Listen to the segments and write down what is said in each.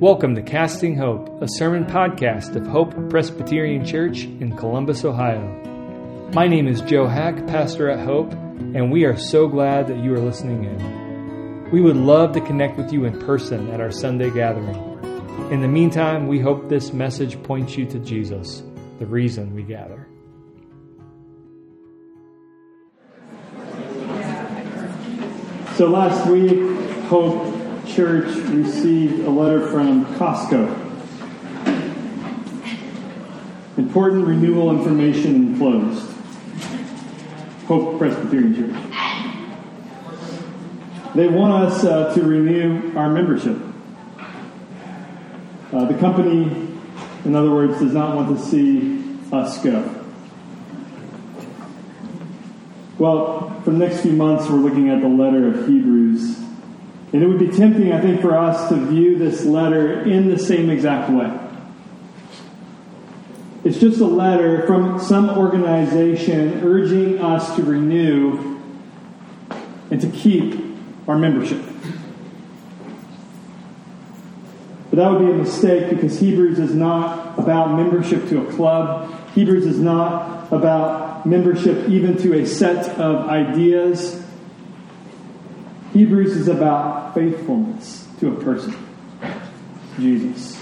Welcome to Casting Hope, a sermon podcast of Hope Presbyterian Church in Columbus, Ohio. My name is Joe Hack, pastor at Hope, and we are so glad that you are listening in. We would love to connect with you in person at our Sunday gathering. In the meantime, we hope this message points you to Jesus, the reason we gather. So last week, Hope Church received a letter from Costco. Important renewal information enclosed. Hope Presbyterian Church. They want us uh, to renew our membership. Uh, the company, in other words, does not want to see us go. Well, for the next few months, we're looking at the letter of Hebrews. And it would be tempting, I think, for us to view this letter in the same exact way. It's just a letter from some organization urging us to renew and to keep our membership. But that would be a mistake because Hebrews is not about membership to a club. Hebrews is not about membership even to a set of ideas. Hebrews is about faithfulness to a person, Jesus.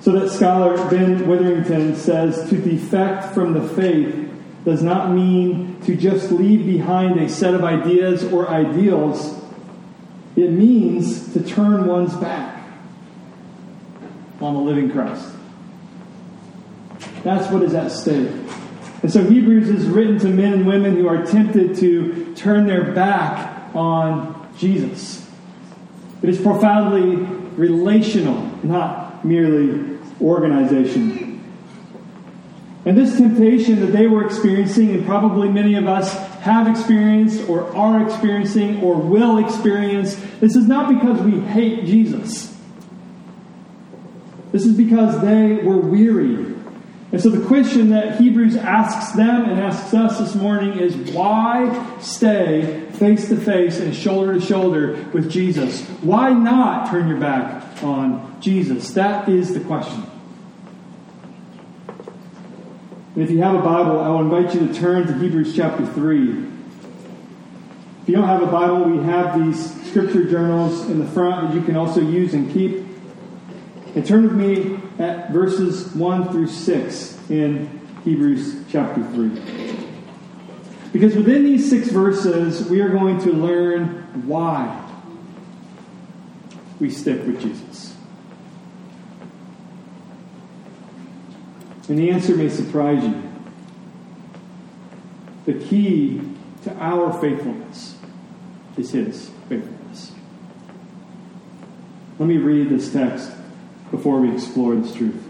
So that scholar Ben Witherington says to defect from the faith does not mean to just leave behind a set of ideas or ideals. It means to turn one's back on the living Christ. That's what is at stake. And so Hebrews is written to men and women who are tempted to turn their back on Jesus. It is profoundly relational, not merely organization. And this temptation that they were experiencing, and probably many of us have experienced, or are experiencing, or will experience, this is not because we hate Jesus. This is because they were weary and so the question that Hebrews asks them and asks us this morning is why stay face to face and shoulder to shoulder with Jesus? Why not turn your back on Jesus? That is the question. And if you have a Bible, I will invite you to turn to Hebrews chapter 3. If you don't have a Bible, we have these scripture journals in the front that you can also use and keep. And turn with me at verses 1 through 6 in Hebrews chapter 3. Because within these six verses, we are going to learn why we stick with Jesus. And the answer may surprise you. The key to our faithfulness is His faithfulness. Let me read this text before we explore this truth.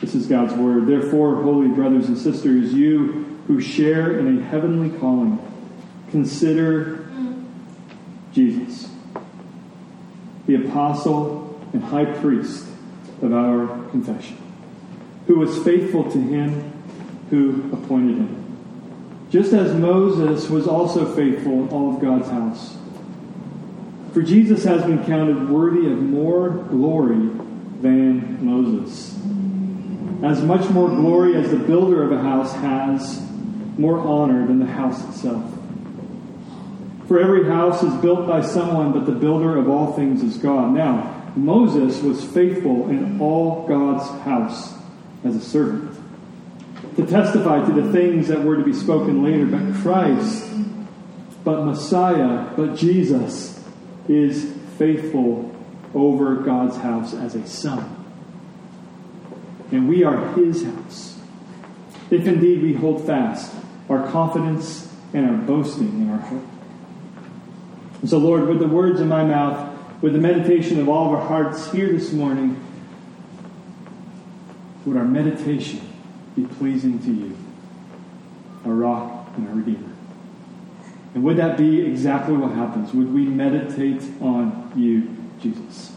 This is God's word. Therefore, holy brothers and sisters, you who share in a heavenly calling, consider Jesus, the apostle and high priest of our confession, who was faithful to him who appointed him. Just as Moses was also faithful in all of God's house. For Jesus has been counted worthy of more glory than Moses. As much more glory as the builder of a house has, more honor than the house itself. For every house is built by someone, but the builder of all things is God. Now, Moses was faithful in all God's house as a servant to testify to the things that were to be spoken later. But Christ, but Messiah, but Jesus is faithful over God's house as a son. And we are his house. If indeed we hold fast our confidence and our boasting in our hope. And so, Lord, with the words in my mouth, with the meditation of all of our hearts here this morning, would our meditation be pleasing to you, our rock and our redeemer? And would that be exactly what happens? Would we meditate on you, Jesus?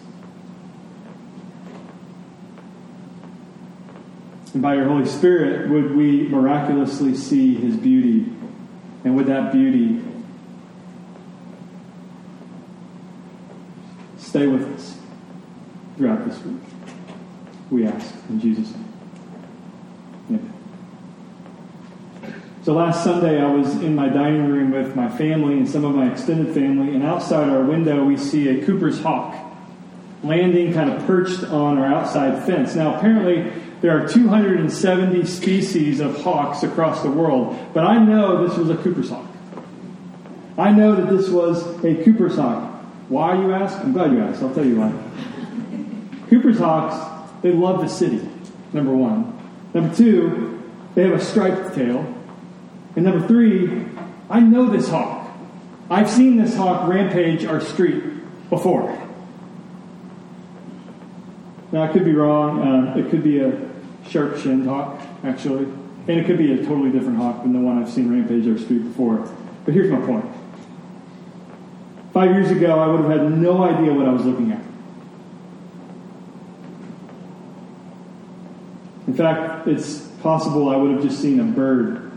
And by your Holy Spirit, would we miraculously see his beauty? And would that beauty stay with us throughout this week. We ask in Jesus' name. So last Sunday, I was in my dining room with my family and some of my extended family, and outside our window, we see a Cooper's hawk landing kind of perched on our outside fence. Now, apparently, there are 270 species of hawks across the world, but I know this was a Cooper's hawk. I know that this was a Cooper's hawk. Why, you ask? I'm glad you asked. I'll tell you why. Cooper's hawks, they love the city, number one. Number two, they have a striped tail. And number three, I know this hawk. I've seen this hawk rampage our street before. Now, I could be wrong. Uh, it could be a sharp shinned hawk, actually. And it could be a totally different hawk than the one I've seen rampage our street before. But here's my point. Five years ago, I would have had no idea what I was looking at. In fact, it's possible I would have just seen a bird,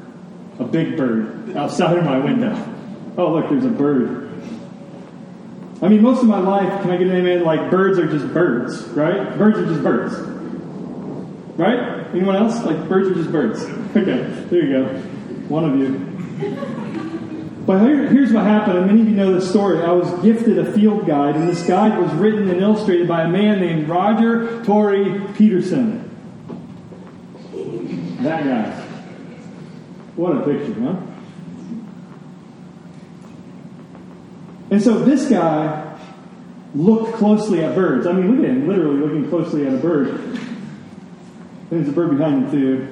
a big bird, outside of my window. Oh, look, there's a bird. I mean, most of my life, can I get an amen? Like, birds are just birds, right? Birds are just birds. Right? Anyone else? Like, birds are just birds. Okay, there you go. One of you. But here, here's what happened, and many of you know this story. I was gifted a field guide, and this guide was written and illustrated by a man named Roger Tory Peterson. That guy. What a picture, huh? And so this guy looked closely at birds. I mean, look at him, literally looking closely at a bird. There's a bird behind him, too.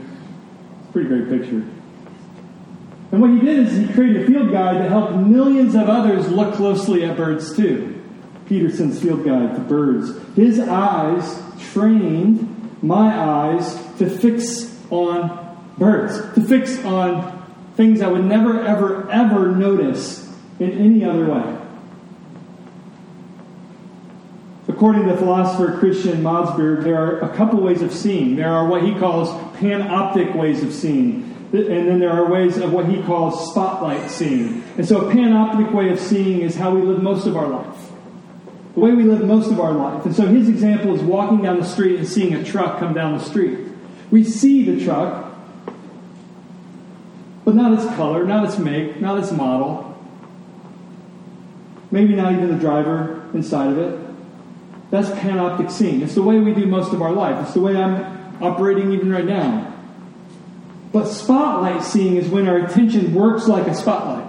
It's a pretty great picture. And what he did is he created a field guide to help millions of others look closely at birds, too. Peterson's field guide to birds. His eyes trained my eyes to fix on birds, to fix on things I would never, ever, ever notice in any other way. According to philosopher Christian Madsbjerg, there are a couple ways of seeing. There are what he calls panoptic ways of seeing. And then there are ways of what he calls spotlight seeing. And so a panoptic way of seeing is how we live most of our life. The way we live most of our life. And so his example is walking down the street and seeing a truck come down the street. We see the truck, but not its color, not its make, not its model. Maybe not even the driver inside of it. That's panoptic seeing. It's the way we do most of our life. It's the way I'm operating even right now. But spotlight seeing is when our attention works like a spotlight.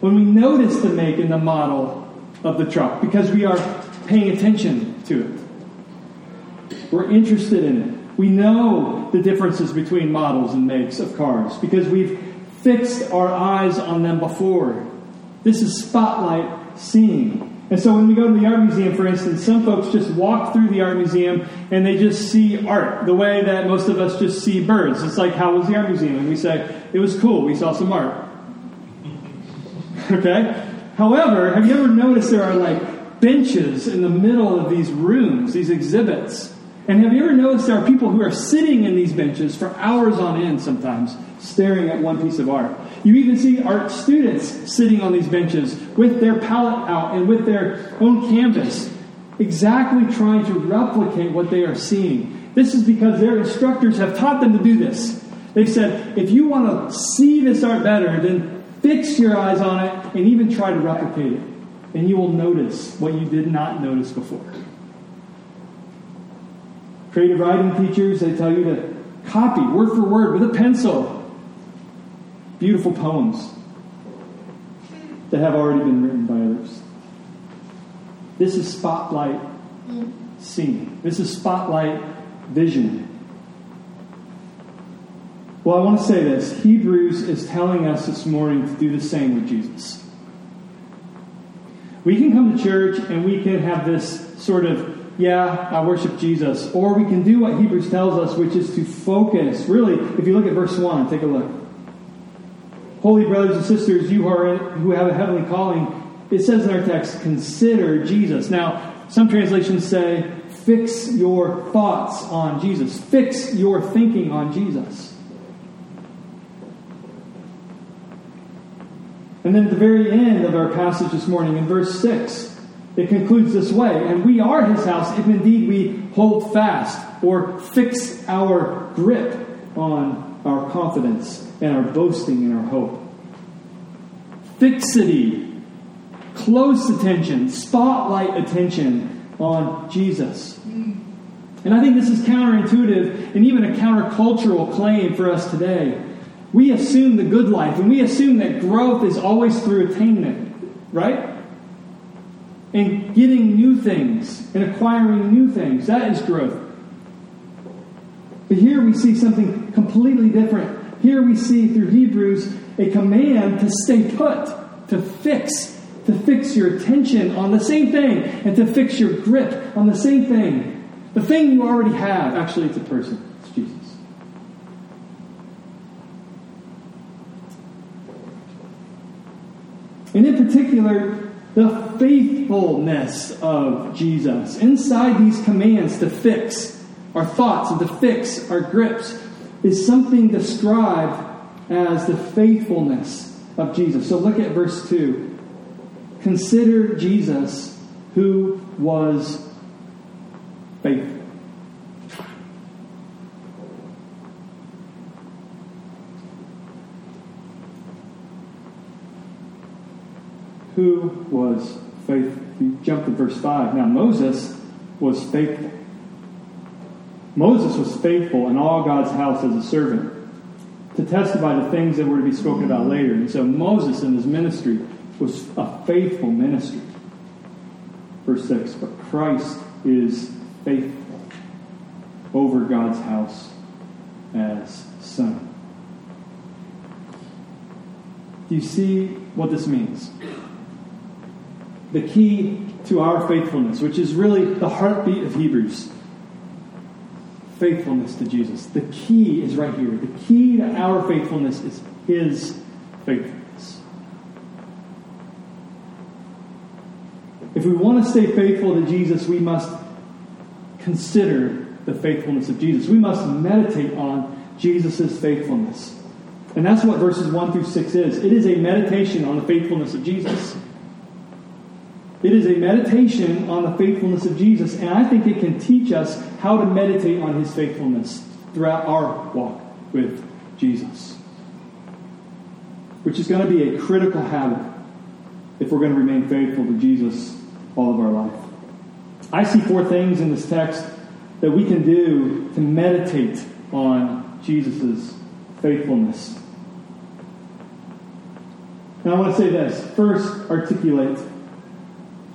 When we notice the make and the model of the truck because we are paying attention to it. We're interested in it. We know the differences between models and makes of cars because we've fixed our eyes on them before. This is spotlight seeing. And so when we go to the art museum, for instance, some folks just walk through the art museum and they just see art the way that most of us just see birds. It's like, how was the art museum? And we say, it was cool. We saw some art. okay? However, have you ever noticed there are like benches in the middle of these rooms, these exhibits? And have you ever noticed there are people who are sitting in these benches for hours on end sometimes, staring at one piece of art? You even see art students sitting on these benches with their palette out and with their own canvas, exactly trying to replicate what they are seeing. This is because their instructors have taught them to do this. They've said, if you want to see this art better, then fix your eyes on it and even try to replicate it. And you will notice what you did not notice before. Creative writing teachers, they tell you to copy word for word with a pencil beautiful poems that have already been written by others. This is spotlight seeing. This is spotlight vision. Well, I want to say this Hebrews is telling us this morning to do the same with Jesus. We can come to church and we can have this sort of yeah, I worship Jesus. Or we can do what Hebrews tells us, which is to focus. Really, if you look at verse 1, take a look. Holy brothers and sisters, you are who have a heavenly calling, it says in our text, consider Jesus. Now, some translations say, fix your thoughts on Jesus. Fix your thinking on Jesus. And then at the very end of our passage this morning, in verse 6, it concludes this way And we are his house if indeed we hold fast or fix our grip on our confidence and our boasting and our hope. Fixity, close attention, spotlight attention on Jesus. And I think this is counterintuitive and even a countercultural claim for us today. We assume the good life and we assume that growth is always through attainment, right? And getting new things and acquiring new things. That is growth. But here we see something completely different. Here we see through Hebrews a command to stay put, to fix, to fix your attention on the same thing, and to fix your grip on the same thing. The thing you already have, actually, it's a person, it's Jesus. And in particular, the faithfulness of Jesus. Inside these commands to fix our thoughts and to fix our grips is something described as the faithfulness of Jesus. So look at verse 2. Consider Jesus who was faithful. Who was faithful? You jump to verse 5. Now, Moses was faithful. Moses was faithful in all God's house as a servant to testify to things that were to be spoken about later. And so Moses in his ministry was a faithful ministry. Verse 6 But Christ is faithful over God's house as son. Do you see what this means? The key to our faithfulness, which is really the heartbeat of Hebrews faithfulness to Jesus. The key is right here. The key to our faithfulness is His faithfulness. If we want to stay faithful to Jesus, we must consider the faithfulness of Jesus. We must meditate on Jesus' faithfulness. And that's what verses 1 through 6 is. It is a meditation on the faithfulness of Jesus. It is a meditation on the faithfulness of Jesus, and I think it can teach us how to meditate on his faithfulness throughout our walk with Jesus. Which is going to be a critical habit if we're going to remain faithful to Jesus all of our life. I see four things in this text that we can do to meditate on Jesus' faithfulness. Now, I want to say this. First, articulate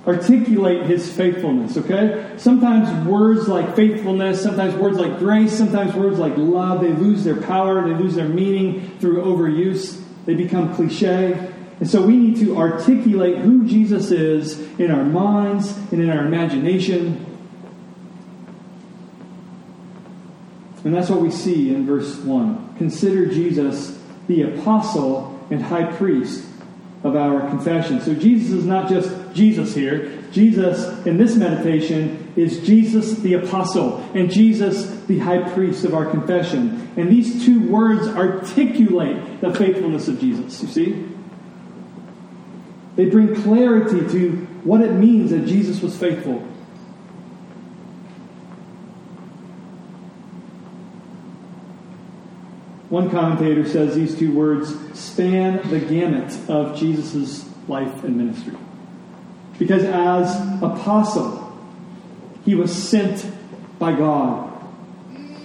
articulate his faithfulness, okay? Sometimes words like faithfulness, sometimes words like grace, sometimes words like love, they lose their power, they lose their meaning through overuse. They become cliche. And so we need to articulate who Jesus is in our minds and in our imagination. And that's what we see in verse 1. Consider Jesus the apostle and high priest of our confession. So Jesus is not just Jesus here. Jesus in this meditation is Jesus the apostle and Jesus the high priest of our confession. And these two words articulate the faithfulness of Jesus, you see? They bring clarity to what it means that Jesus was faithful. One commentator says these two words span the gamut of Jesus' life and ministry. Because as apostle, he was sent by God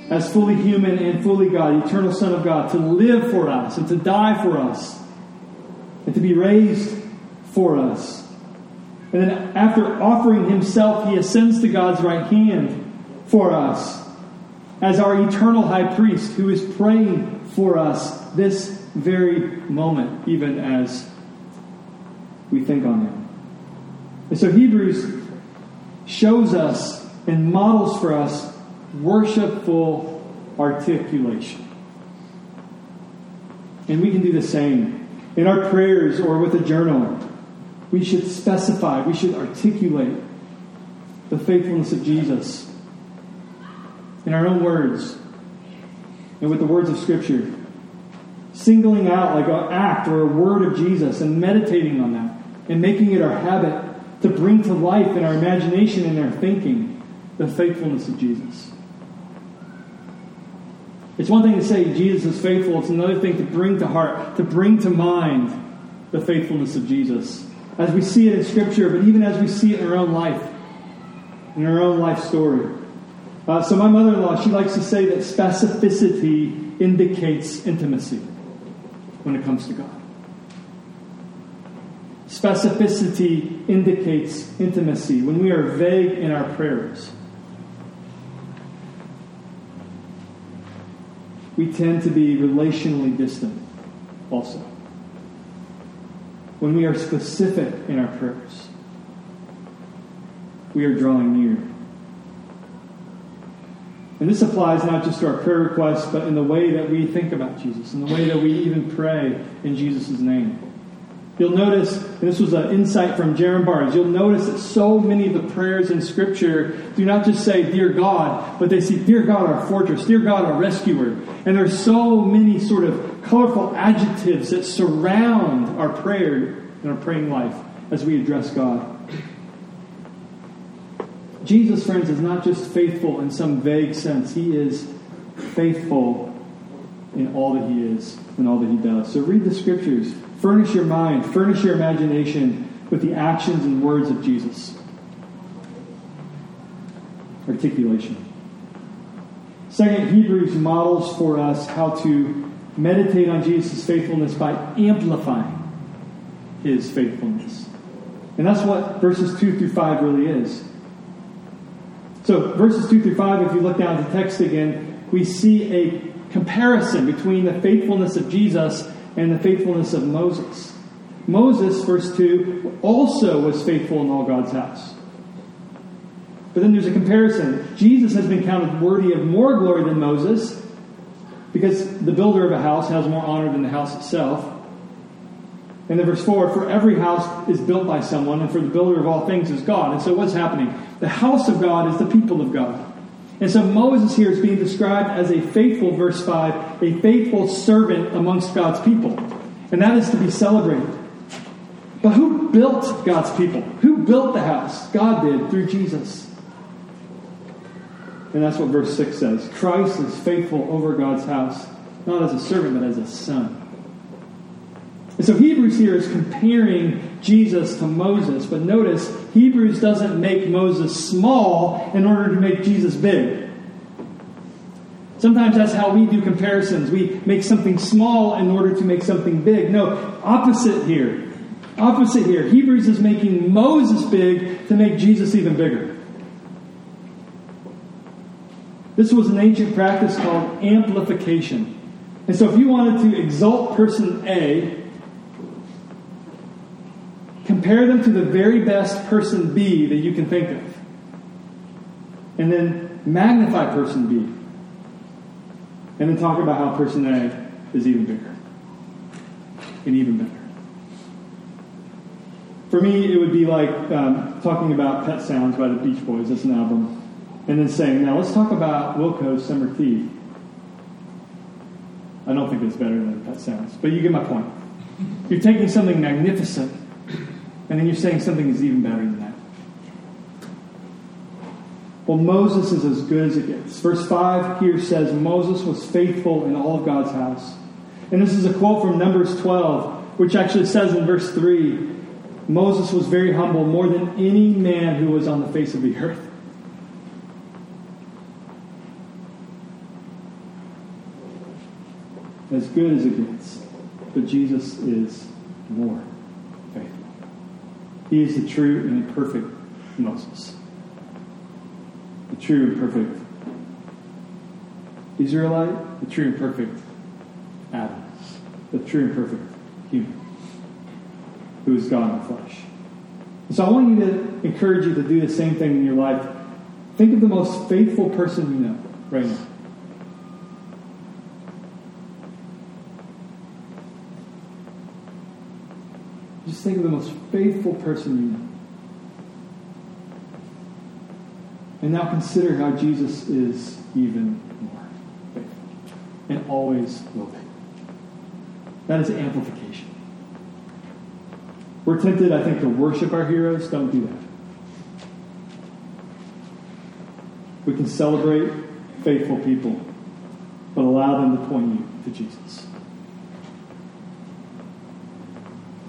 as fully human and fully God, eternal Son of God, to live for us and to die for us and to be raised for us. And then after offering himself, he ascends to God's right hand for us as our eternal high priest who is praying for us this very moment, even as we think on him. And so Hebrews shows us and models for us worshipful articulation. And we can do the same in our prayers or with a journal. We should specify, we should articulate the faithfulness of Jesus in our own words and with the words of Scripture. Singling out like an act or a word of Jesus and meditating on that and making it our habit to bring to life in our imagination and our thinking the faithfulness of Jesus. It's one thing to say Jesus is faithful, it's another thing to bring to heart, to bring to mind the faithfulness of Jesus. As we see it in Scripture, but even as we see it in our own life, in our own life story. Uh, so, my mother in law, she likes to say that specificity indicates intimacy when it comes to God. Specificity indicates intimacy when we are vague in our prayers. We tend to be relationally distant also. When we are specific in our prayers, we are drawing near. And this applies not just to our prayer requests, but in the way that we think about Jesus, in the way that we even pray in Jesus' name. You'll notice, and this was an insight from Jerram Barrs, you'll notice that so many of the prayers in Scripture do not just say, Dear God, but they say, Dear God, our fortress, Dear God, our rescuer. And there's so many sort of colorful adjectives that surround our prayer and our praying life as we address God. Jesus, friends, is not just faithful in some vague sense, He is faithful in all that He is and all that He does. So read the Scriptures Furnish your mind, furnish your imagination with the actions and words of Jesus. Articulation. Second, Hebrews models for us how to meditate on Jesus' faithfulness by amplifying his faithfulness. And that's what verses 2 through 5 really is. So, verses 2 through 5, if you look down at the text again, we see a comparison between the faithfulness of Jesus and the faithfulness of Moses. Moses, verse 2, also was faithful in all God's house. But then there's a comparison. Jesus has been counted worthy of more glory than Moses because the builder of a house has more honor than the house itself. And then verse 4 For every house is built by someone, and for the builder of all things is God. And so what's happening? The house of God is the people of God. And so Moses here is being described as a faithful, verse 5, a faithful servant amongst God's people. And that is to be celebrated. But who built God's people? Who built the house? God did through Jesus. And that's what verse 6 says Christ is faithful over God's house, not as a servant, but as a son. And so Hebrews here is comparing Jesus to Moses. But notice, Hebrews doesn't make Moses small in order to make Jesus big. Sometimes that's how we do comparisons. We make something small in order to make something big. No, opposite here. Opposite here. Hebrews is making Moses big to make Jesus even bigger. This was an ancient practice called amplification. And so if you wanted to exalt person A, Compare them to the very best person B that you can think of. And then magnify person B. And then talk about how person A is even bigger. And even better. For me, it would be like um, talking about Pet Sounds by the Beach Boys. That's an album. And then saying, now let's talk about Wilco's Summerteeth. I don't think it's better than Pet Sounds, but you get my point. You're taking something magnificent and then you're saying something is even better than that. Well, Moses is as good as it gets. Verse 5 here says Moses was faithful in all of God's house. And this is a quote from Numbers 12, which actually says in verse 3 Moses was very humble, more than any man who was on the face of the earth. As good as it gets. But Jesus is more. He is the true and perfect Moses. The true and perfect Israelite, the true and perfect Adam, the true and perfect human, who is God in the flesh. so I want you to encourage you to do the same thing in your life. Think of the most faithful person you know right now. Think of the most faithful person you know. And now consider how Jesus is even more faithful and always will be. That is amplification. We're tempted, I think, to worship our heroes. Don't do that. We can celebrate faithful people, but allow them to point you to Jesus.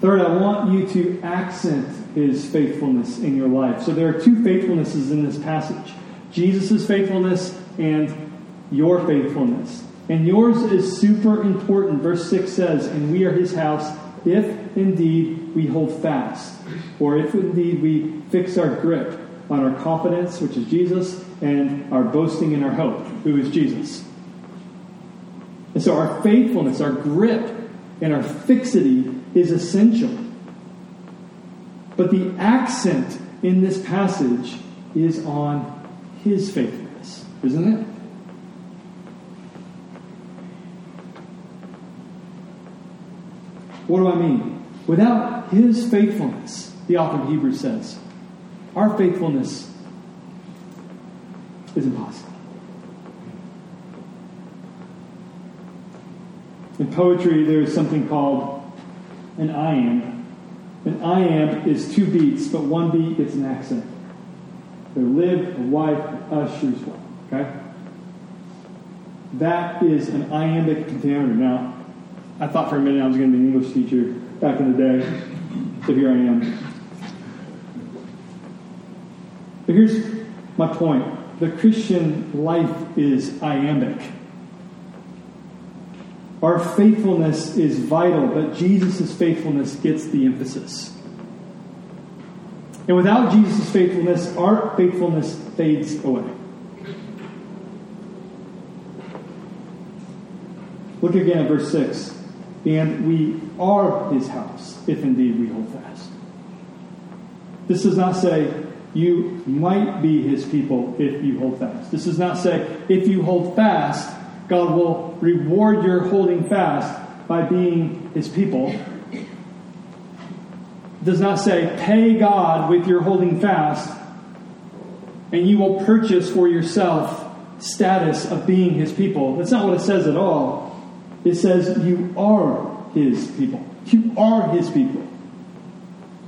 Third, I want you to accent his faithfulness in your life. So there are two faithfulnesses in this passage Jesus' faithfulness and your faithfulness. And yours is super important. Verse 6 says, And we are his house if indeed we hold fast, or if indeed we fix our grip on our confidence, which is Jesus, and our boasting in our hope, who is Jesus. And so our faithfulness, our grip, and our fixity is essential. But the accent in this passage is on his faithfulness, isn't it? What do I mean? Without his faithfulness, the author of Hebrews says, our faithfulness is impossible. In poetry, there is something called an iamb. An iamb is two beats, but one beat gets an accent. There lived a wife Usher's wife. Okay? That is an iambic pentameter. Now, I thought for a minute I was going to be an English teacher back in the day, so here I am. But here's my point the Christian life is iambic. Our faithfulness is vital, but Jesus' faithfulness gets the emphasis. And without Jesus' faithfulness, our faithfulness fades away. Look again at verse 6. And we are his house, if indeed we hold fast. This does not say you might be his people if you hold fast. This does not say if you hold fast, God will reward your holding fast by being his people. It does not say pay God with your holding fast and you will purchase for yourself status of being his people. That's not what it says at all. It says you are his people. You are his people.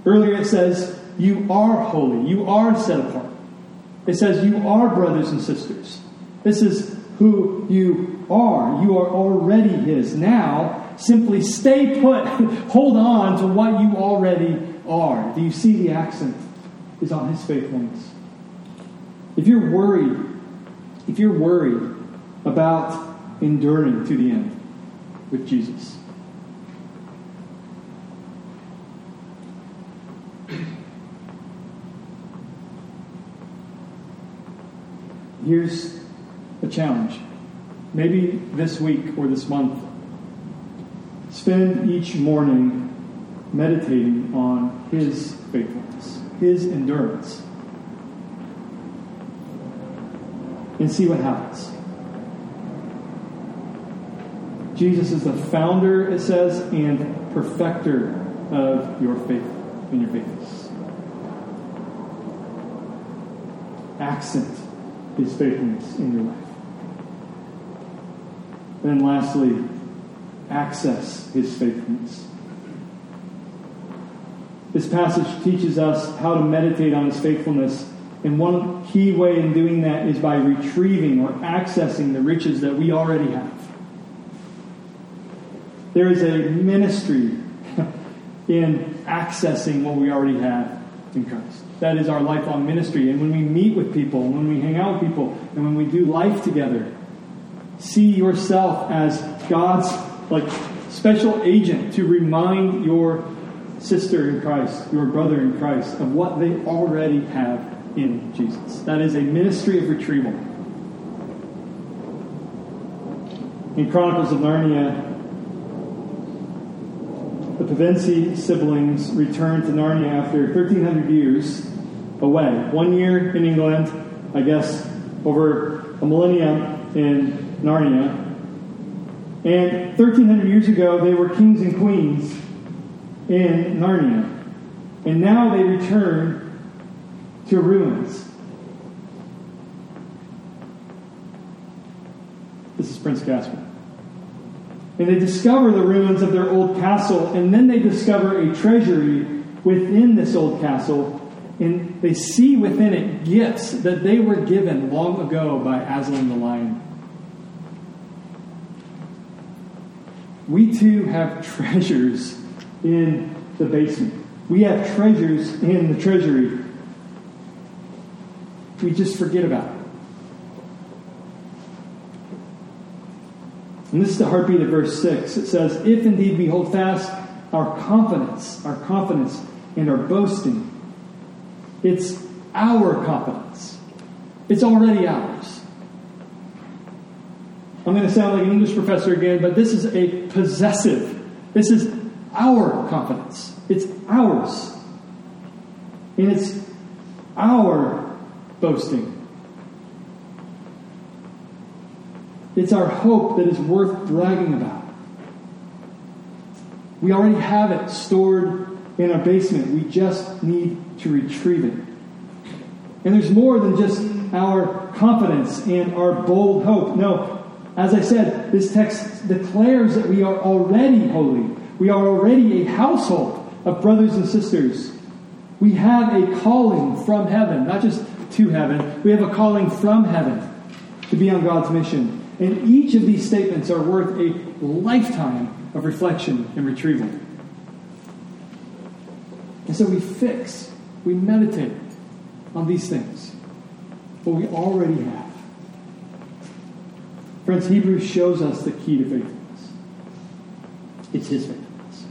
Earlier it says you are holy. You are set apart. It says you are brothers and sisters. This is who you are. You are already his. Now, simply stay put. Hold on to what you already are. Do you see the accent is on his faithfulness? If you're worried, if you're worried about enduring to the end with Jesus, here's a challenge. Maybe this week or this month, spend each morning meditating on His faithfulness, His endurance, and see what happens. Jesus is the founder, it says, and perfecter of your faith and your faithfulness. Accent his faithfulness in your life. And lastly, access his faithfulness. This passage teaches us how to meditate on his faithfulness. And one key way in doing that is by retrieving or accessing the riches that we already have. There is a ministry in accessing what we already have in Christ. That is our lifelong ministry. And when we meet with people, when we hang out with people, and when we do life together, see yourself as God's like special agent to remind your sister in Christ, your brother in Christ, of what they already have in Jesus. That is a ministry of retrieval. In Chronicles of Narnia, the Pevensie siblings returned to Narnia after 1,300 years away. One year in England, I guess over a millennium in Narnia. And 1,300 years ago, they were kings and queens in Narnia. And now they return to ruins. This is Prince Caspian. And they discover the ruins of their old castle, and then they discover a treasury within this old castle, and they see within it gifts that they were given long ago by Aslan the lion. We too have treasures in the basement. We have treasures in the treasury. We just forget about it. And this is the heartbeat of verse 6. It says, If indeed we hold fast our confidence, our confidence and our boasting, it's our confidence. It's already ours. I'm going to sound like an English professor again, but this is a possessive. This is our confidence. It's ours. And it's our boasting. It's our hope that is worth bragging about. We already have it stored in our basement. We just need to retrieve it. And there's more than just our confidence and our bold hope. No, as I said, this text declares that we are already holy. We are already a household of brothers and sisters. We have a calling from heaven, not just to heaven. We have a calling from heaven to be on God's mission. And each of these statements are worth a lifetime of reflection and retrieval. And so we fix, we meditate on these things, what we already have. Friends, Hebrews shows us the key to faithfulness. It's his faithfulness.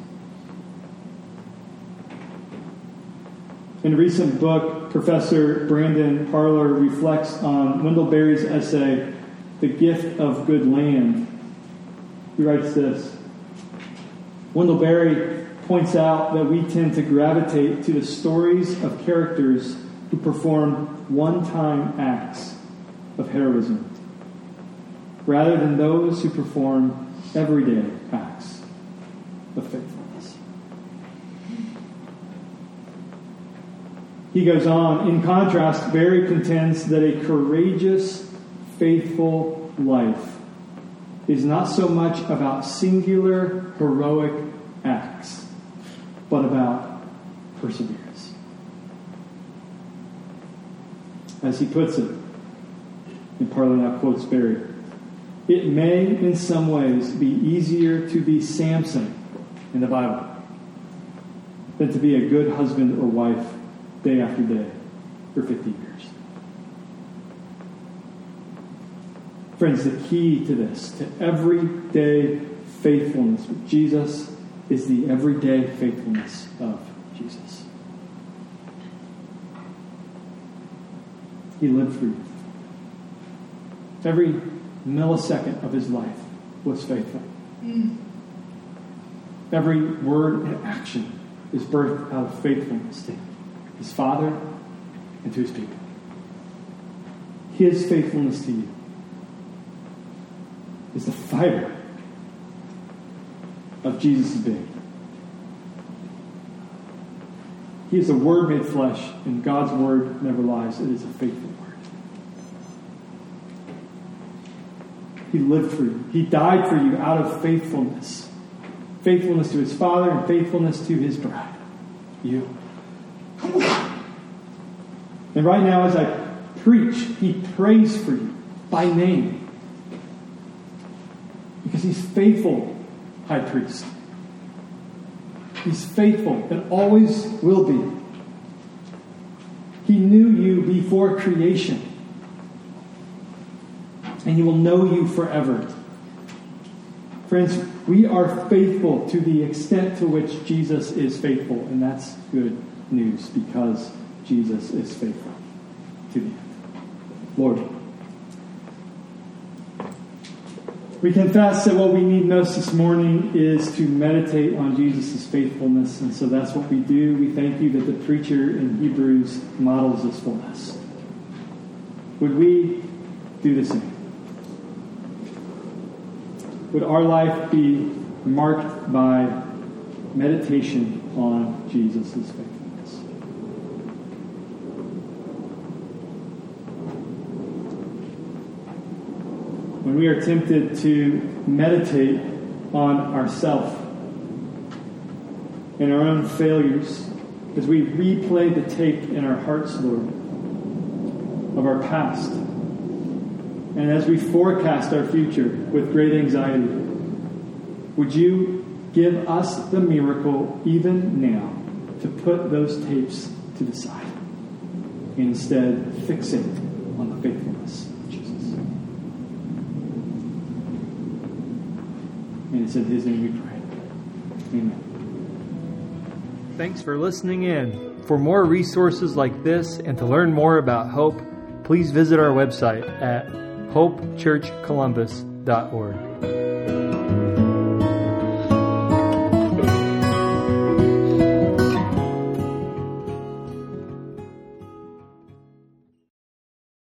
In a recent book, Professor Brandon Parler reflects on Wendell Berry's essay, the gift of good land. He writes this Wendell Berry points out that we tend to gravitate to the stories of characters who perform one time acts of heroism rather than those who perform everyday acts of faithfulness. He goes on, in contrast, Berry contends that a courageous faithful life is not so much about singular heroic acts, but about perseverance. As he puts it, and Parler now quotes Berry, it may in some ways be easier to be Samson in the Bible than to be a good husband or wife day after day for 50 years. Friends, the key to this, to everyday faithfulness with Jesus, is the everyday faithfulness of Jesus. He lived for you. Every millisecond of his life was faithful. Mm. Every word and action is birthed out of faithfulness to his Father and to his people. His faithfulness to you is the fiber of Jesus' being. He is a word made flesh, and God's word never lies. It is a faithful word. He lived for you. He died for you out of faithfulness. Faithfulness to his Father and faithfulness to his bride. You. And right now, as I preach, he prays for you by name. Because he's faithful, high priest. He's faithful and always will be. He knew you before creation. And he will know you forever. Friends, we are faithful to the extent to which Jesus is faithful. And that's good news because Jesus is faithful to the end. Lord, We confess that what we need most this morning is to meditate on Jesus' faithfulness, and so that's what we do. We thank you that the preacher in Hebrews models this for us. Would we do the same? Would our life be marked by meditation on Jesus' faithfulness? When we are tempted to meditate on ourself and our own failures as we replay the tape in our hearts, Lord, of our past, and as we forecast our future with great anxiety, would you give us the miracle even now to put those tapes to the side instead fixate on the faithfulness of Jesus? And it's in His name we pray. Amen. Thanks for listening in. For more resources like this and to learn more about Hope, please visit our website at hopechurchcolumbus.org.